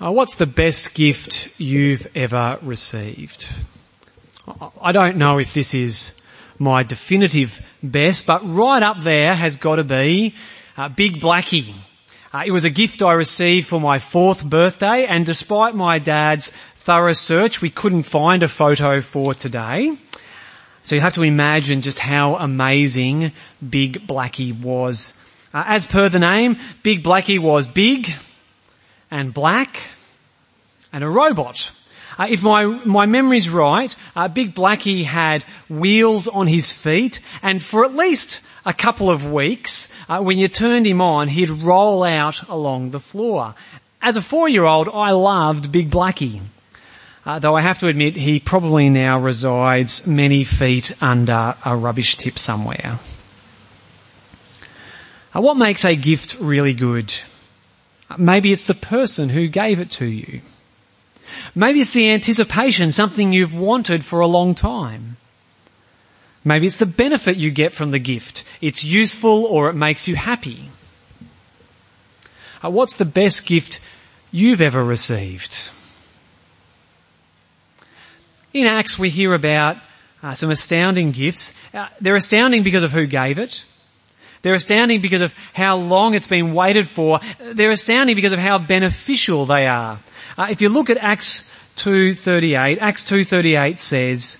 Uh, what's the best gift you've ever received? I don't know if this is my definitive best, but right up there has got to be uh, Big Blackie. Uh, it was a gift I received for my fourth birthday and despite my dad's thorough search, we couldn't find a photo for today. So you have to imagine just how amazing Big Blackie was. Uh, as per the name, Big Blackie was big, and black and a robot. Uh, if my, my memory's right, uh, Big Blackie had wheels on his feet and for at least a couple of weeks, uh, when you turned him on, he'd roll out along the floor. As a four-year-old, I loved Big Blackie. Uh, though I have to admit, he probably now resides many feet under a rubbish tip somewhere. Uh, what makes a gift really good? Maybe it's the person who gave it to you. Maybe it's the anticipation, something you've wanted for a long time. Maybe it's the benefit you get from the gift. It's useful or it makes you happy. Uh, what's the best gift you've ever received? In Acts we hear about uh, some astounding gifts. Uh, they're astounding because of who gave it. They're astounding because of how long it's been waited for. They're astounding because of how beneficial they are. Uh, if you look at Acts 2.38, Acts 2.38 says,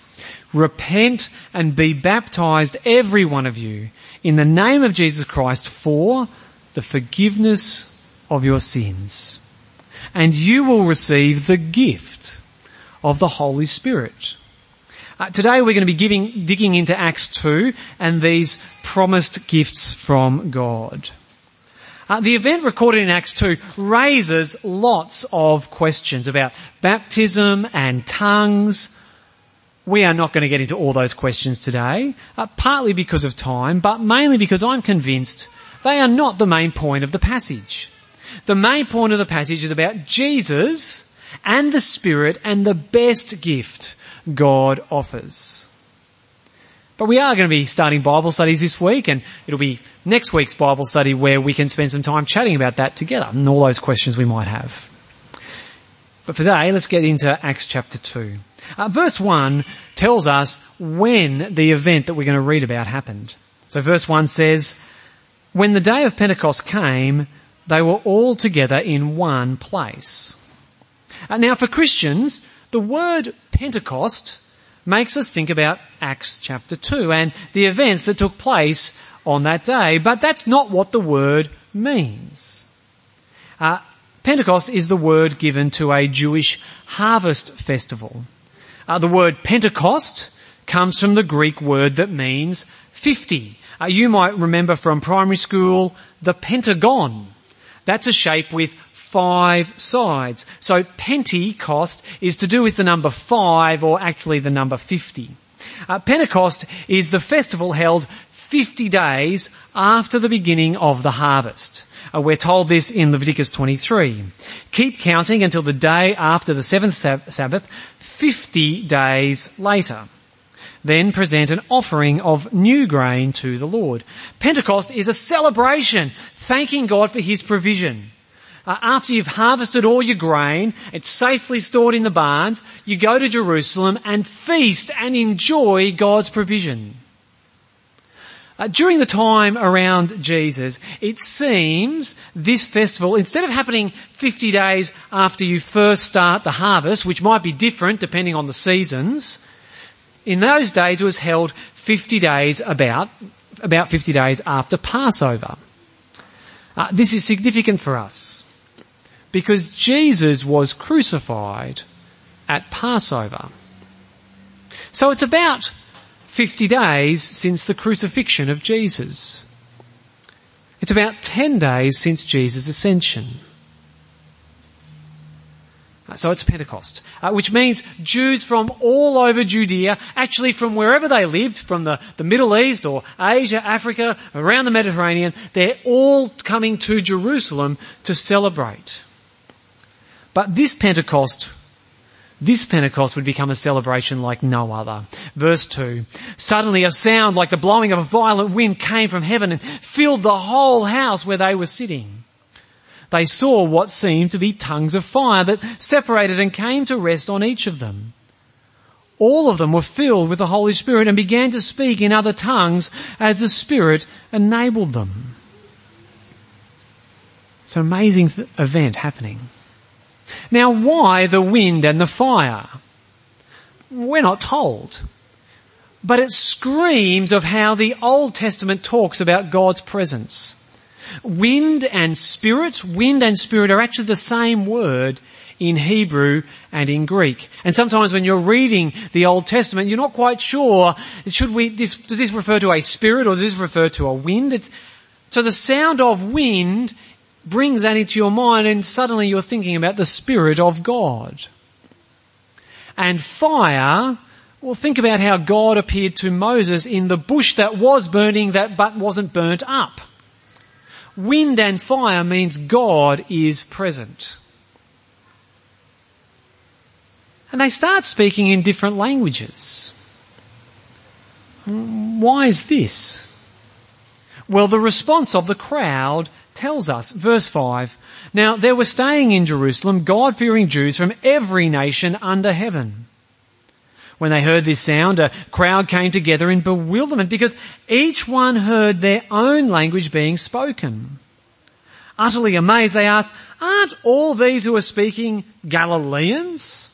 Repent and be baptized every one of you in the name of Jesus Christ for the forgiveness of your sins. And you will receive the gift of the Holy Spirit. Uh, today we're going to be giving, digging into Acts 2 and these promised gifts from God. Uh, the event recorded in Acts 2 raises lots of questions about baptism and tongues. We are not going to get into all those questions today, uh, partly because of time, but mainly because I'm convinced they are not the main point of the passage. The main point of the passage is about Jesus and the Spirit and the best gift God offers. But we are going to be starting Bible studies this week and it'll be next week's Bible study where we can spend some time chatting about that together and all those questions we might have. But for today, let's get into Acts chapter 2. Uh, verse 1 tells us when the event that we're going to read about happened. So verse 1 says, When the day of Pentecost came, they were all together in one place. Uh, now for Christians, the word Pentecost makes us think about Acts chapter 2 and the events that took place on that day, but that's not what the word means. Uh, Pentecost is the word given to a Jewish harvest festival. Uh, the word Pentecost comes from the Greek word that means 50. Uh, you might remember from primary school the pentagon. That's a shape with five sides. So Pentecost is to do with the number five or actually the number 50. Uh, Pentecost is the festival held 50 days after the beginning of the harvest. Uh, we're told this in Leviticus 23. Keep counting until the day after the seventh sab- Sabbath, 50 days later. Then present an offering of new grain to the Lord. Pentecost is a celebration, thanking God for His provision uh, after you've harvested all your grain, it's safely stored in the barns, you go to Jerusalem and feast and enjoy God's provision. Uh, during the time around Jesus, it seems this festival, instead of happening 50 days after you first start the harvest, which might be different depending on the seasons, in those days it was held 50 days about, about 50 days after Passover. Uh, this is significant for us because Jesus was crucified at Passover. So it's about 50 days since the crucifixion of Jesus. It's about 10 days since Jesus' ascension. So it's Pentecost, uh, which means Jews from all over Judea, actually from wherever they lived, from the, the Middle East or Asia, Africa, around the Mediterranean, they're all coming to Jerusalem to celebrate. But this Pentecost, this Pentecost would become a celebration like no other. Verse 2. Suddenly a sound like the blowing of a violent wind came from heaven and filled the whole house where they were sitting. they saw what seemed to be tongues of fire that separated and came to rest on each of them. All of them were filled with the Holy Spirit and began to speak in other tongues as the Spirit enabled them. It's an amazing th- event happening. Now why the wind and the fire? We're not told. But it screams of how the Old Testament talks about God's presence. Wind and spirit, wind and spirit are actually the same word in Hebrew and in Greek. And sometimes when you're reading the Old Testament, you're not quite sure, should we, this, does this refer to a spirit or does this refer to a wind? It's, so the sound of wind brings that into your mind and suddenly you're thinking about the Spirit of God. And fire, well think about how God appeared to Moses in the bush that was burning that but wasn't burnt up. Wind and fire means God is present. And they start speaking in different languages. Why is this? Well, the response of the crowd tells us, verse 5, Now there were staying in Jerusalem God-fearing Jews from every nation under heaven. When they heard this sound, a crowd came together in bewilderment because each one heard their own language being spoken. Utterly amazed, they asked, aren't all these who are speaking Galileans?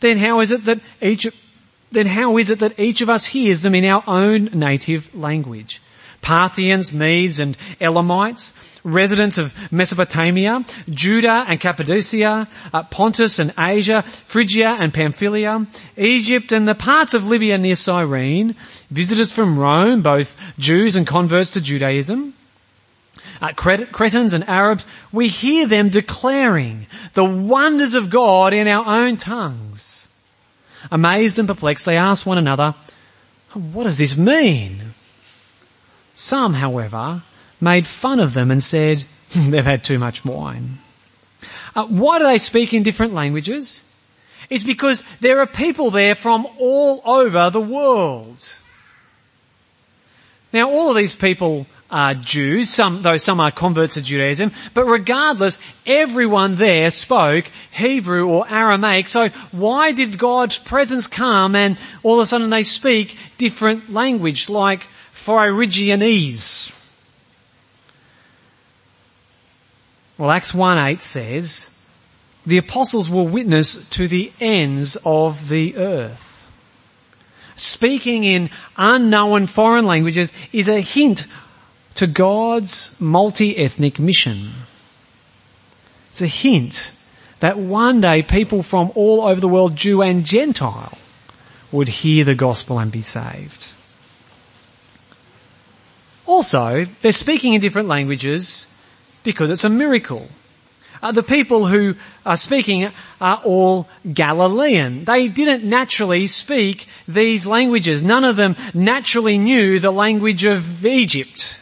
Then how is it that each, then how is it that each of us hears them in our own native language? Parthians, Medes and Elamites, residents of Mesopotamia, Judah and Cappadocia, uh, Pontus and Asia, Phrygia and Pamphylia, Egypt and the parts of Libya near Cyrene, visitors from Rome, both Jews and converts to Judaism, uh, Cretans and Arabs, we hear them declaring the wonders of God in our own tongues. Amazed and perplexed, they ask one another, what does this mean? Some, however, made fun of them and said, they've had too much wine. Uh, why do they speak in different languages? It's because there are people there from all over the world. Now all of these people are Jews, some, though some are converts to Judaism, but regardless, everyone there spoke Hebrew or Aramaic, so why did God's presence come and all of a sudden they speak different language like Phrygianese? Well, Acts 1.8 says, the apostles will witness to the ends of the earth. Speaking in unknown foreign languages is a hint to God's multi-ethnic mission. It's a hint that one day people from all over the world, Jew and Gentile, would hear the gospel and be saved. Also, they're speaking in different languages because it's a miracle. Uh, the people who are speaking are all Galilean. They didn't naturally speak these languages. None of them naturally knew the language of Egypt.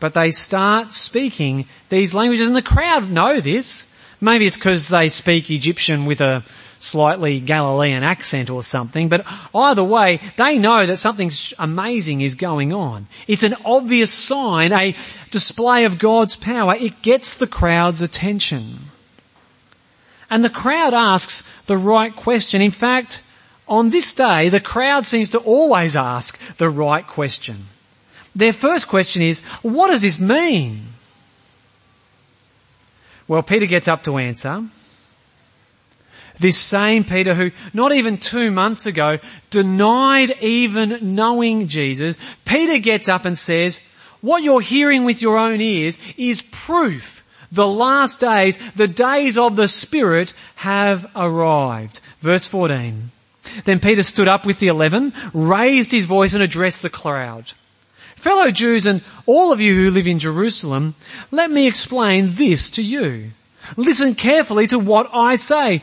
But they start speaking these languages and the crowd know this. Maybe it's because they speak Egyptian with a slightly Galilean accent or something, but either way, they know that something amazing is going on. It's an obvious sign, a display of God's power. It gets the crowd's attention. And the crowd asks the right question. In fact, on this day, the crowd seems to always ask the right question. Their first question is, what does this mean? Well, Peter gets up to answer. This same Peter who not even two months ago denied even knowing Jesus, Peter gets up and says, what you're hearing with your own ears is proof the last days, the days of the Spirit have arrived. Verse 14. Then Peter stood up with the eleven, raised his voice and addressed the crowd. Fellow Jews and all of you who live in Jerusalem, let me explain this to you. Listen carefully to what I say.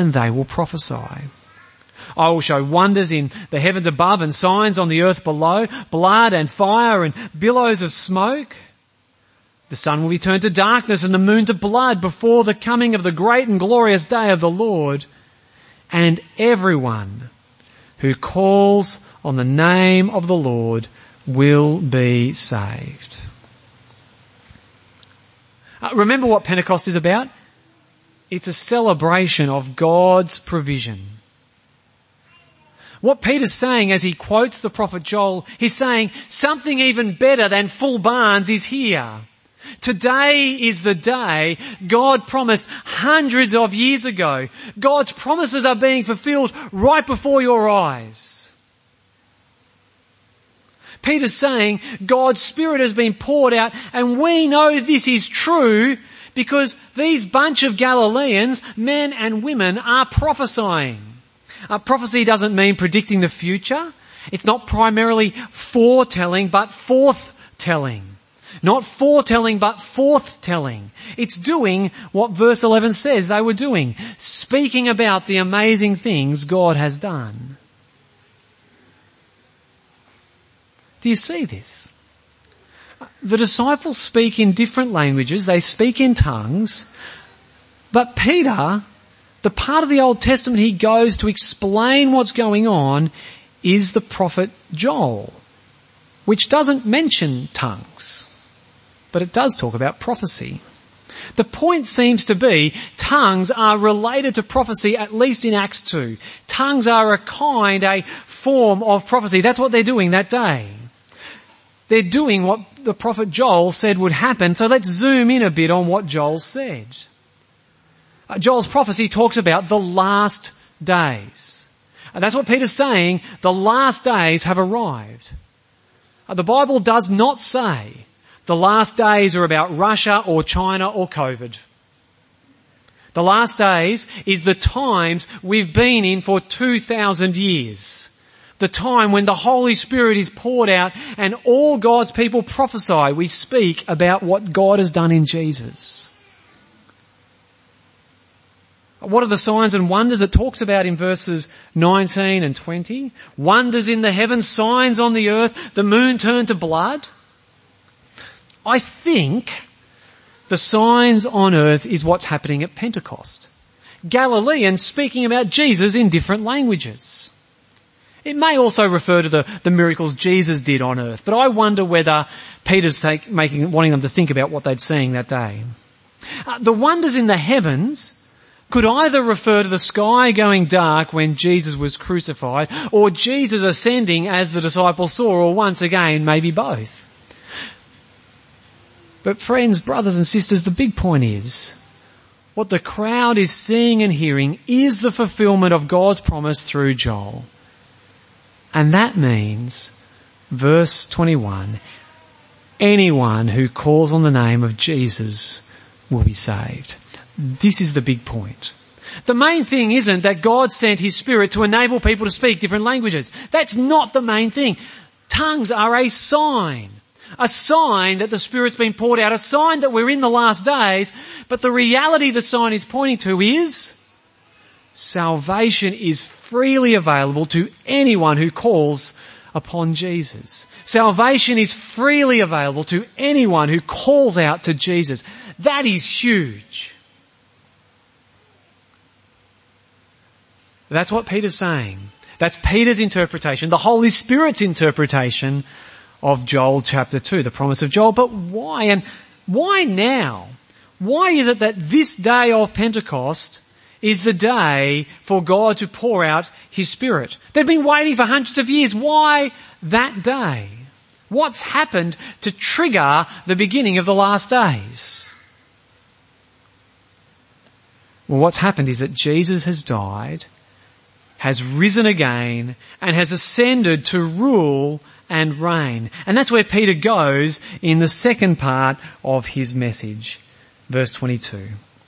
and they will prophesy. I will show wonders in the heavens above and signs on the earth below, blood and fire and billows of smoke. The sun will be turned to darkness and the moon to blood before the coming of the great and glorious day of the Lord. And everyone who calls on the name of the Lord will be saved. Uh, remember what Pentecost is about? It's a celebration of God's provision. What Peter's saying as he quotes the prophet Joel, he's saying something even better than full barns is here. Today is the day God promised hundreds of years ago. God's promises are being fulfilled right before your eyes. Peter's saying God's Spirit has been poured out and we know this is true because these bunch of Galileans, men and women, are prophesying. Uh, prophecy doesn't mean predicting the future. It's not primarily foretelling, but forthtelling. Not foretelling, but forthtelling. It's doing what verse 11 says they were doing. Speaking about the amazing things God has done. Do you see this? The disciples speak in different languages, they speak in tongues, but Peter, the part of the Old Testament he goes to explain what's going on is the prophet Joel, which doesn't mention tongues, but it does talk about prophecy. The point seems to be tongues are related to prophecy at least in Acts 2. Tongues are a kind, a form of prophecy. That's what they're doing that day. They're doing what the prophet Joel said would happen, so let's zoom in a bit on what Joel said. Uh, Joel's prophecy talks about the last days. And that's what Peter's saying, the last days have arrived. Uh, the Bible does not say the last days are about Russia or China or COVID. The last days is the times we've been in for 2,000 years the time when the Holy Spirit is poured out and all God's people prophesy. We speak about what God has done in Jesus. What are the signs and wonders it talks about in verses 19 and 20? Wonders in the heavens, signs on the earth, the moon turned to blood. I think the signs on earth is what's happening at Pentecost. Galileans speaking about Jesus in different languages. It may also refer to the, the miracles Jesus did on earth, but I wonder whether Peter's take, making, wanting them to think about what they'd seen that day. Uh, the wonders in the heavens could either refer to the sky going dark when Jesus was crucified, or Jesus ascending as the disciples saw, or once again, maybe both. But friends, brothers and sisters, the big point is, what the crowd is seeing and hearing is the fulfillment of God's promise through Joel. And that means, verse 21, anyone who calls on the name of Jesus will be saved. This is the big point. The main thing isn't that God sent His Spirit to enable people to speak different languages. That's not the main thing. Tongues are a sign. A sign that the Spirit's been poured out, a sign that we're in the last days, but the reality the sign is pointing to is salvation is freely available to anyone who calls upon Jesus. Salvation is freely available to anyone who calls out to Jesus. That is huge. That's what Peter's saying. That's Peter's interpretation, the Holy Spirit's interpretation of Joel chapter 2, the promise of Joel. But why? And why now? Why is it that this day of Pentecost is the day for God to pour out His Spirit. They've been waiting for hundreds of years. Why that day? What's happened to trigger the beginning of the last days? Well, what's happened is that Jesus has died, has risen again, and has ascended to rule and reign. And that's where Peter goes in the second part of his message. Verse 22.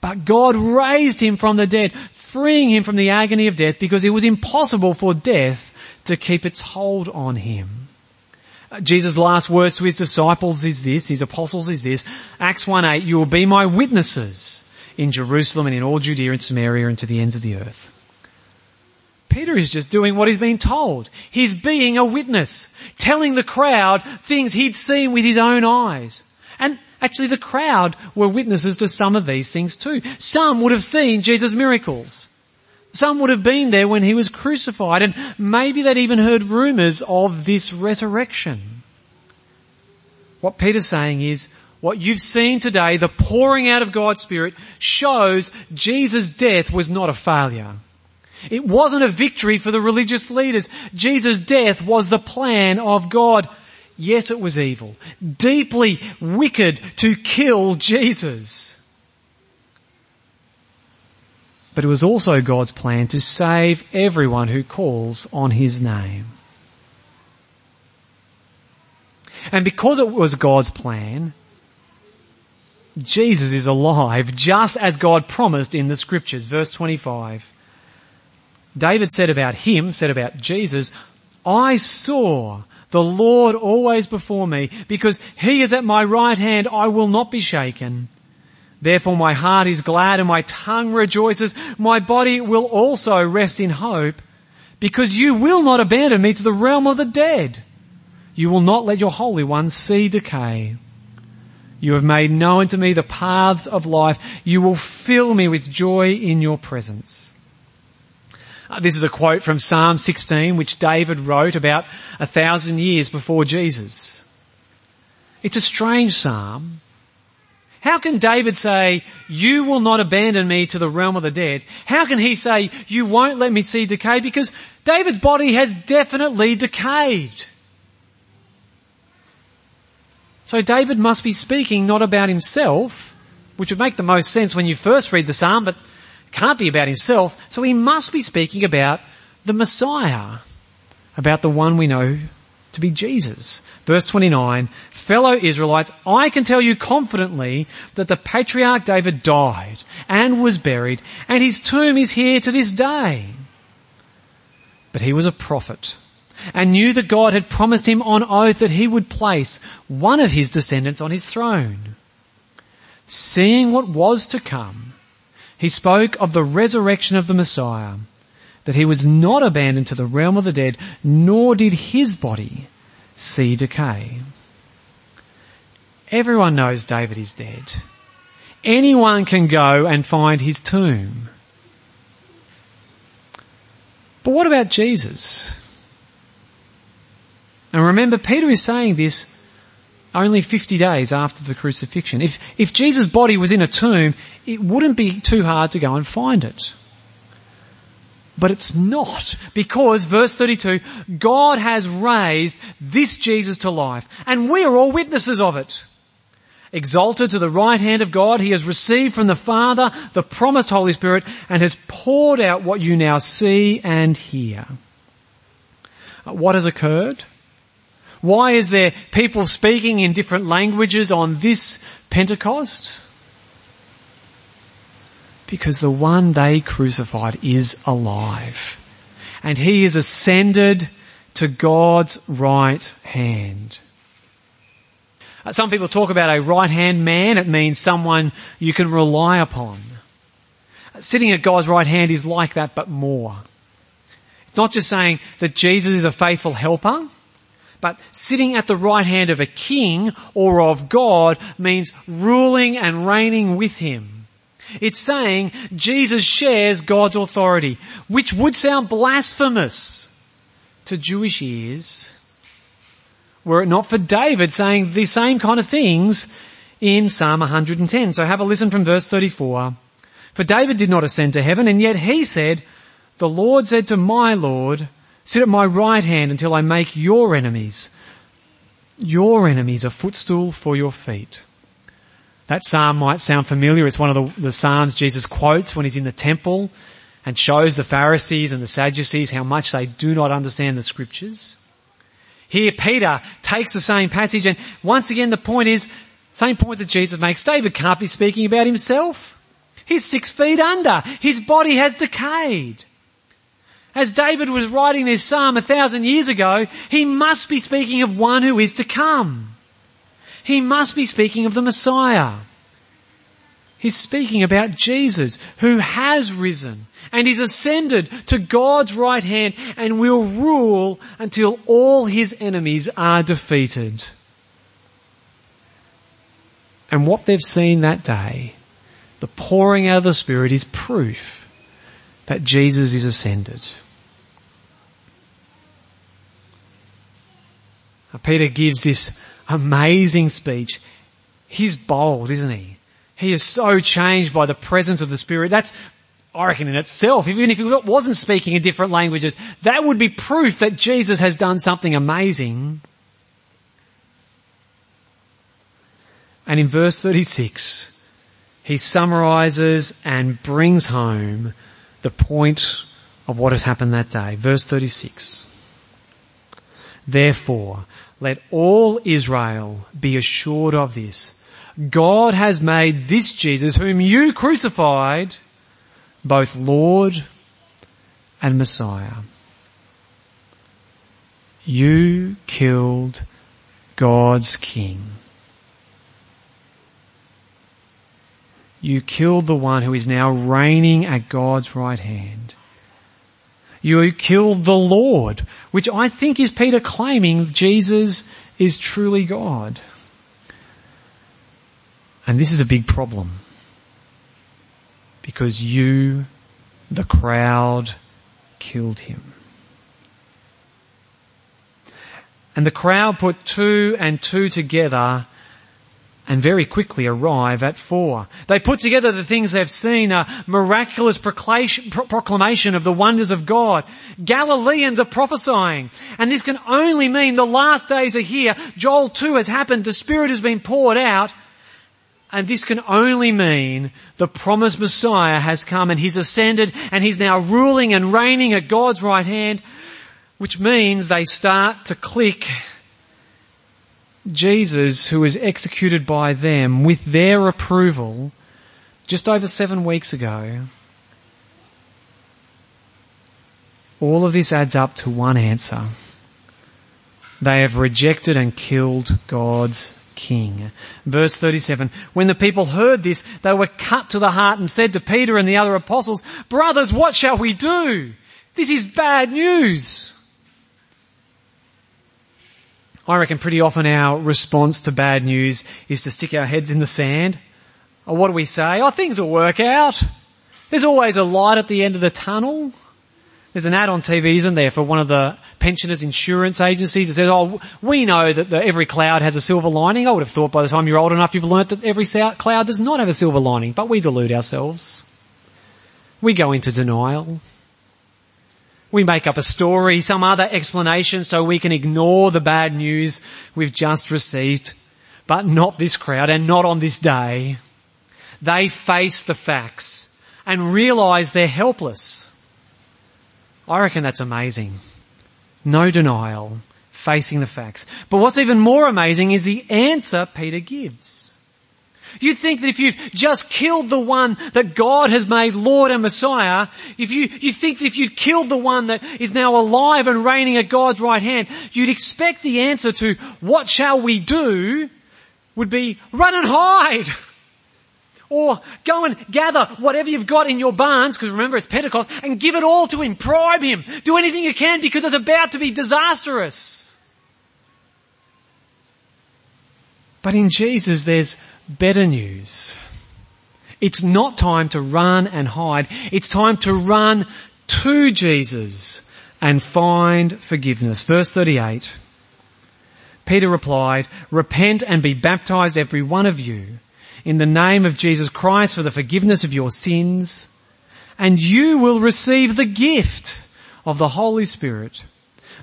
But God raised him from the dead, freeing him from the agony of death because it was impossible for death to keep its hold on him. Uh, Jesus' last words to his disciples is this, his apostles is this, Acts 1-8, you will be my witnesses in Jerusalem and in all Judea and Samaria and to the ends of the earth. Peter is just doing what he's been told. He's being a witness, telling the crowd things he'd seen with his own eyes. Actually the crowd were witnesses to some of these things too. Some would have seen Jesus' miracles. Some would have been there when he was crucified and maybe they'd even heard rumours of this resurrection. What Peter's saying is, what you've seen today, the pouring out of God's Spirit, shows Jesus' death was not a failure. It wasn't a victory for the religious leaders. Jesus' death was the plan of God. Yes, it was evil. Deeply wicked to kill Jesus. But it was also God's plan to save everyone who calls on His name. And because it was God's plan, Jesus is alive just as God promised in the scriptures. Verse 25. David said about him, said about Jesus, I saw the Lord always before me because he is at my right hand. I will not be shaken. Therefore my heart is glad and my tongue rejoices. My body will also rest in hope because you will not abandon me to the realm of the dead. You will not let your Holy One see decay. You have made known to me the paths of life. You will fill me with joy in your presence. Uh, this is a quote from Psalm 16, which David wrote about a thousand years before Jesus. It's a strange psalm. How can David say, you will not abandon me to the realm of the dead? How can he say, you won't let me see decay? Because David's body has definitely decayed. So David must be speaking not about himself, which would make the most sense when you first read the psalm, but can't be about himself. So he must be speaking about the Messiah, about the one we know to be Jesus. Verse 29, fellow Israelites, I can tell you confidently that the patriarch David died and was buried and his tomb is here to this day. But he was a prophet and knew that God had promised him on oath that he would place one of his descendants on his throne. Seeing what was to come, he spoke of the resurrection of the Messiah, that he was not abandoned to the realm of the dead, nor did his body see decay. Everyone knows David is dead. Anyone can go and find his tomb. But what about Jesus? And remember, Peter is saying this only 50 days after the crucifixion. If, if Jesus' body was in a tomb, it wouldn't be too hard to go and find it. But it's not because verse 32, God has raised this Jesus to life and we are all witnesses of it. Exalted to the right hand of God, He has received from the Father the promised Holy Spirit and has poured out what you now see and hear. Uh, what has occurred? Why is there people speaking in different languages on this Pentecost? Because the one they crucified is alive. And he is ascended to God's right hand. Uh, some people talk about a right hand man. It means someone you can rely upon. Sitting at God's right hand is like that, but more. It's not just saying that Jesus is a faithful helper. But sitting at the right hand of a king or of God means ruling and reigning with him. It's saying Jesus shares God's authority, which would sound blasphemous to Jewish ears were it not for David saying the same kind of things in Psalm 110. So have a listen from verse 34. For David did not ascend to heaven and yet he said, the Lord said to my Lord, Sit at my right hand until I make your enemies, your enemies a footstool for your feet. That psalm might sound familiar. It's one of the, the psalms Jesus quotes when he's in the temple and shows the Pharisees and the Sadducees how much they do not understand the scriptures. Here Peter takes the same passage and once again the point is, same point that Jesus makes, David can't be speaking about himself. He's six feet under. His body has decayed. As David was writing this psalm a thousand years ago, he must be speaking of one who is to come. He must be speaking of the Messiah. He's speaking about Jesus who has risen and is ascended to God's right hand and will rule until all his enemies are defeated. And what they've seen that day, the pouring out of the Spirit is proof that Jesus is ascended. Peter gives this amazing speech. He's bold, isn't he? He is so changed by the presence of the Spirit. That's, I reckon in itself, even if he wasn't speaking in different languages, that would be proof that Jesus has done something amazing. And in verse 36, he summarizes and brings home the point of what has happened that day. Verse 36. Therefore, let all Israel be assured of this. God has made this Jesus whom you crucified both Lord and Messiah. You killed God's King. You killed the one who is now reigning at God's right hand. You killed the Lord, which I think is Peter claiming Jesus is truly God. And this is a big problem. Because you, the crowd, killed him. And the crowd put two and two together and very quickly arrive at four. They put together the things they've seen, a miraculous proclamation of the wonders of God. Galileans are prophesying, and this can only mean the last days are here. Joel 2 has happened, the Spirit has been poured out, and this can only mean the promised Messiah has come and he's ascended and he's now ruling and reigning at God's right hand, which means they start to click Jesus, who was executed by them with their approval just over seven weeks ago, all of this adds up to one answer. They have rejected and killed God's king. Verse 37, when the people heard this, they were cut to the heart and said to Peter and the other apostles, brothers, what shall we do? This is bad news. I reckon pretty often our response to bad news is to stick our heads in the sand. Or what do we say? Oh, things will work out. There's always a light at the end of the tunnel. There's an ad on TV, isn't there, for one of the pensioners insurance agencies that says, oh, we know that the, every cloud has a silver lining. I would have thought by the time you're old enough you've learnt that every cloud does not have a silver lining, but we delude ourselves. We go into denial. We make up a story, some other explanation so we can ignore the bad news we've just received. But not this crowd and not on this day. They face the facts and realize they're helpless. I reckon that's amazing. No denial, facing the facts. But what's even more amazing is the answer Peter gives. You think that if you've just killed the one that God has made Lord and Messiah, if you, you think that if you'd killed the one that is now alive and reigning at God's right hand, you'd expect the answer to what shall we do would be run and hide. Or go and gather whatever you've got in your barns, because remember it's Pentecost, and give it all to him, bribe him, do anything you can because it's about to be disastrous. But in Jesus there's better news. It's not time to run and hide. It's time to run to Jesus and find forgiveness. Verse 38. Peter replied, repent and be baptized every one of you in the name of Jesus Christ for the forgiveness of your sins and you will receive the gift of the Holy Spirit.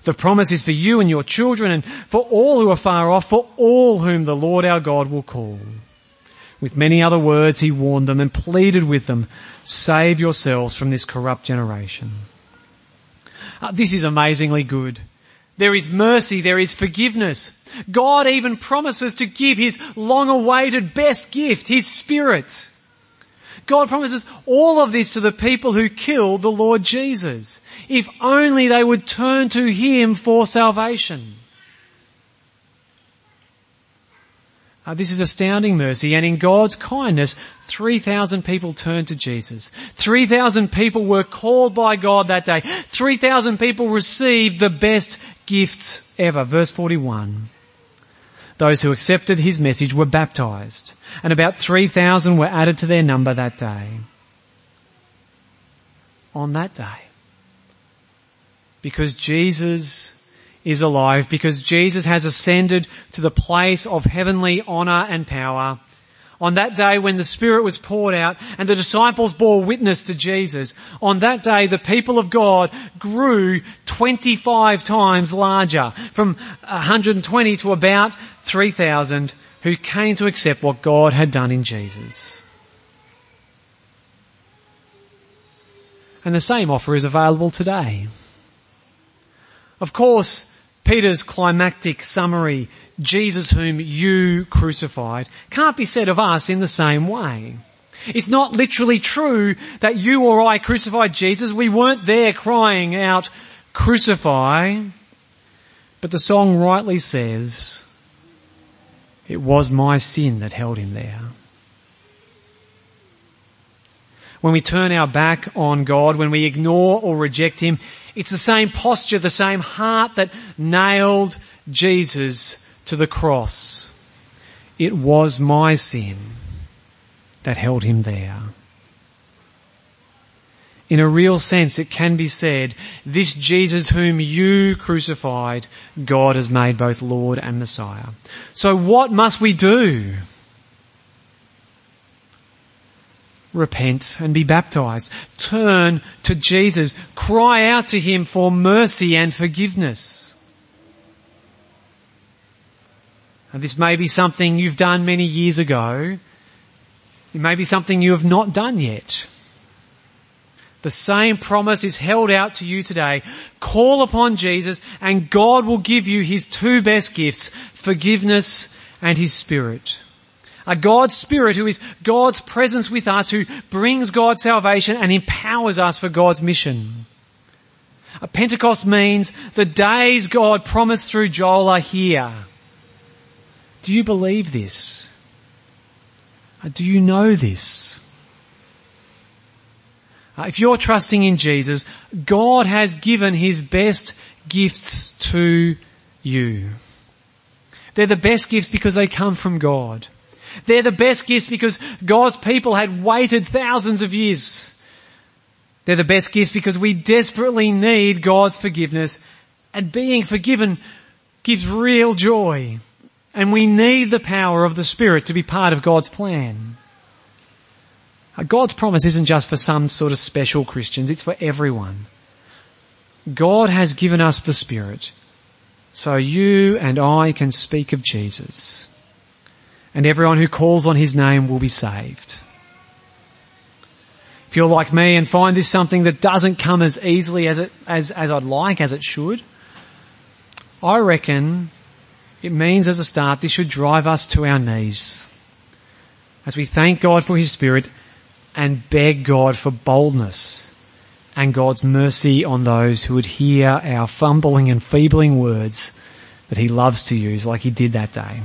The promise is for you and your children and for all who are far off, for all whom the Lord our God will call. With many other words he warned them and pleaded with them, save yourselves from this corrupt generation. Uh, this is amazingly good. There is mercy, there is forgiveness. God even promises to give his long awaited best gift, his spirit. God promises all of this to the people who killed the Lord Jesus. If only they would turn to him for salvation. Uh, this is astounding mercy and in God's kindness, 3,000 people turned to Jesus. 3,000 people were called by God that day. 3,000 people received the best gifts ever. Verse 41. Those who accepted his message were baptized and about 3,000 were added to their number that day. On that day. Because Jesus is alive because Jesus has ascended to the place of heavenly honor and power. On that day when the Spirit was poured out and the disciples bore witness to Jesus, on that day the people of God grew 25 times larger from 120 to about 3,000 who came to accept what God had done in Jesus. And the same offer is available today. Of course, Peter's climactic summary, Jesus whom you crucified, can't be said of us in the same way. It's not literally true that you or I crucified Jesus. We weren't there crying out, crucify. But the song rightly says, it was my sin that held him there. When we turn our back on God, when we ignore or reject Him, it's the same posture, the same heart that nailed Jesus to the cross. It was my sin that held him there. In a real sense, it can be said, this Jesus whom you crucified, God has made both Lord and Messiah. So what must we do? Repent and be baptized. Turn to Jesus. Cry out to Him for mercy and forgiveness. And this may be something you've done many years ago. It may be something you have not done yet. The same promise is held out to you today. Call upon Jesus and God will give you His two best gifts, forgiveness and His Spirit a God's Spirit who is God's presence with us, who brings God's salvation and empowers us for God's mission. A Pentecost means the days God promised through Joel are here. Do you believe this? Uh, do you know this? Uh, if you're trusting in Jesus, God has given His best gifts to you. They're the best gifts because they come from God. They're the best gifts because God's people had waited thousands of years. They're the best gifts because we desperately need God's forgiveness and being forgiven gives real joy. And we need the power of the Spirit to be part of God's plan. Uh, God's promise isn't just for some sort of special Christians, it's for everyone. God has given us the Spirit so you and I can speak of Jesus and everyone who calls on his name will be saved. If you're like me and find this something that doesn't come as easily as it, as, as I'd like, as it should, I reckon it means as a start this should drive us to our knees as we thank God for His Spirit and beg God for boldness and God's mercy on those who would hear our fumbling and feebling words that He loves to use like He did that day.